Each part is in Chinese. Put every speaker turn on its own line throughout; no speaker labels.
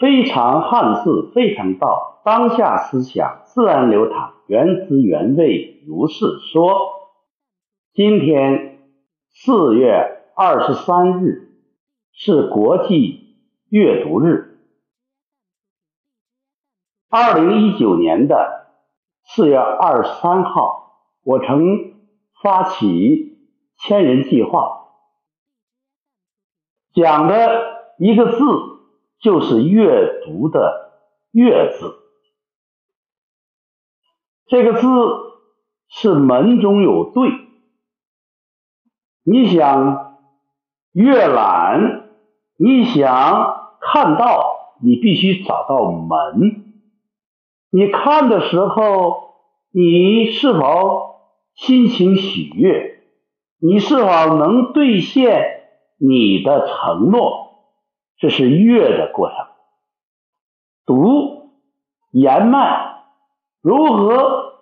非常汉字，非常道，当下思想自然流淌，原汁原味，如是说。今天四月二十三日是国际阅读日。二零一九年的四月二十三号，我曾发起千人计划，讲的一个字就是阅读的“阅”字。这个字是门中有对，你想阅览，你想看到，你必须找到门。你看的时候，你是否心情喜悦？你是否能兑现你的承诺？这是阅的过程。读言迈，如何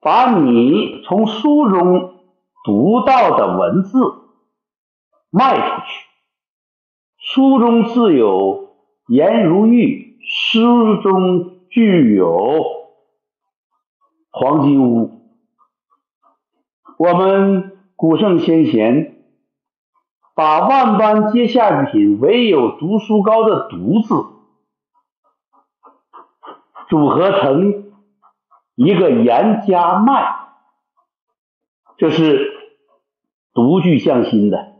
把你从书中读到的文字卖出去？书中自有颜如玉，书中。具有黄金屋。我们古圣先贤把万般皆下品，唯有读书高的“读”字组合成一个言加迈，这是独具匠心的。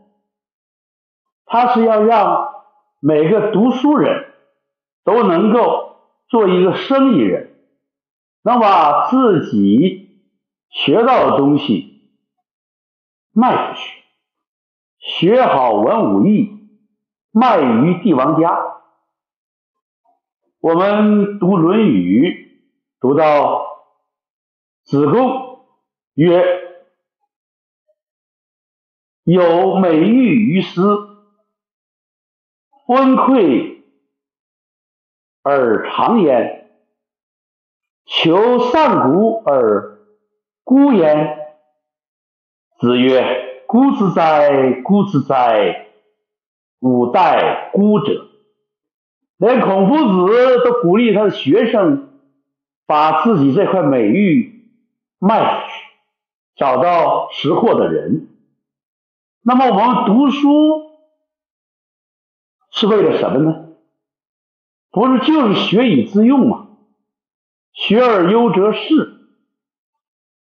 他是要让每个读书人都能够。做一个生意人，能把自己学到的东西卖出去，学好文武艺，卖于帝王家。我们读《论语》，读到子贡曰：“有美玉于斯，温馈。”而长焉，求上古而孤焉。子曰：“孤之哉，孤之哉！吾待孤者。”连孔夫子都鼓励他的学生把自己这块美玉卖出去，找到识货的人。那么我们读书是为了什么呢？不是就是学以致用吗？学而优则仕。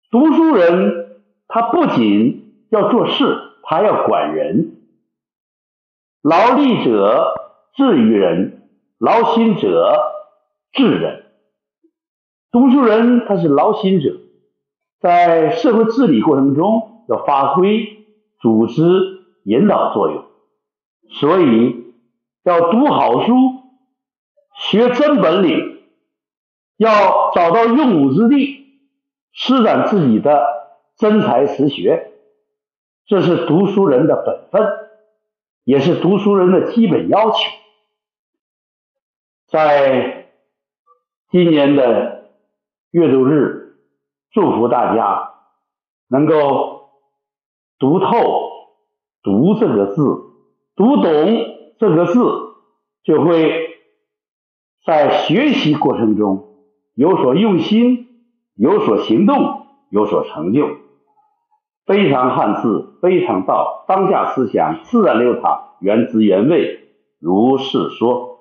读书人他不仅要做事，他要管人。劳力者治于人，劳心者治人。读书人他是劳心者，在社会治理过程中要发挥组织引导作用，所以要读好书。学真本领，要找到用武之地，施展自己的真才实学，这是读书人的本分，也是读书人的基本要求。在今年的阅读日，祝福大家能够读透“读”这个字，读懂这个字，就会。在学习过程中有所用心，有所行动，有所成就。非常汉字，非常道，当下思想自然流淌，原汁原味，如是说。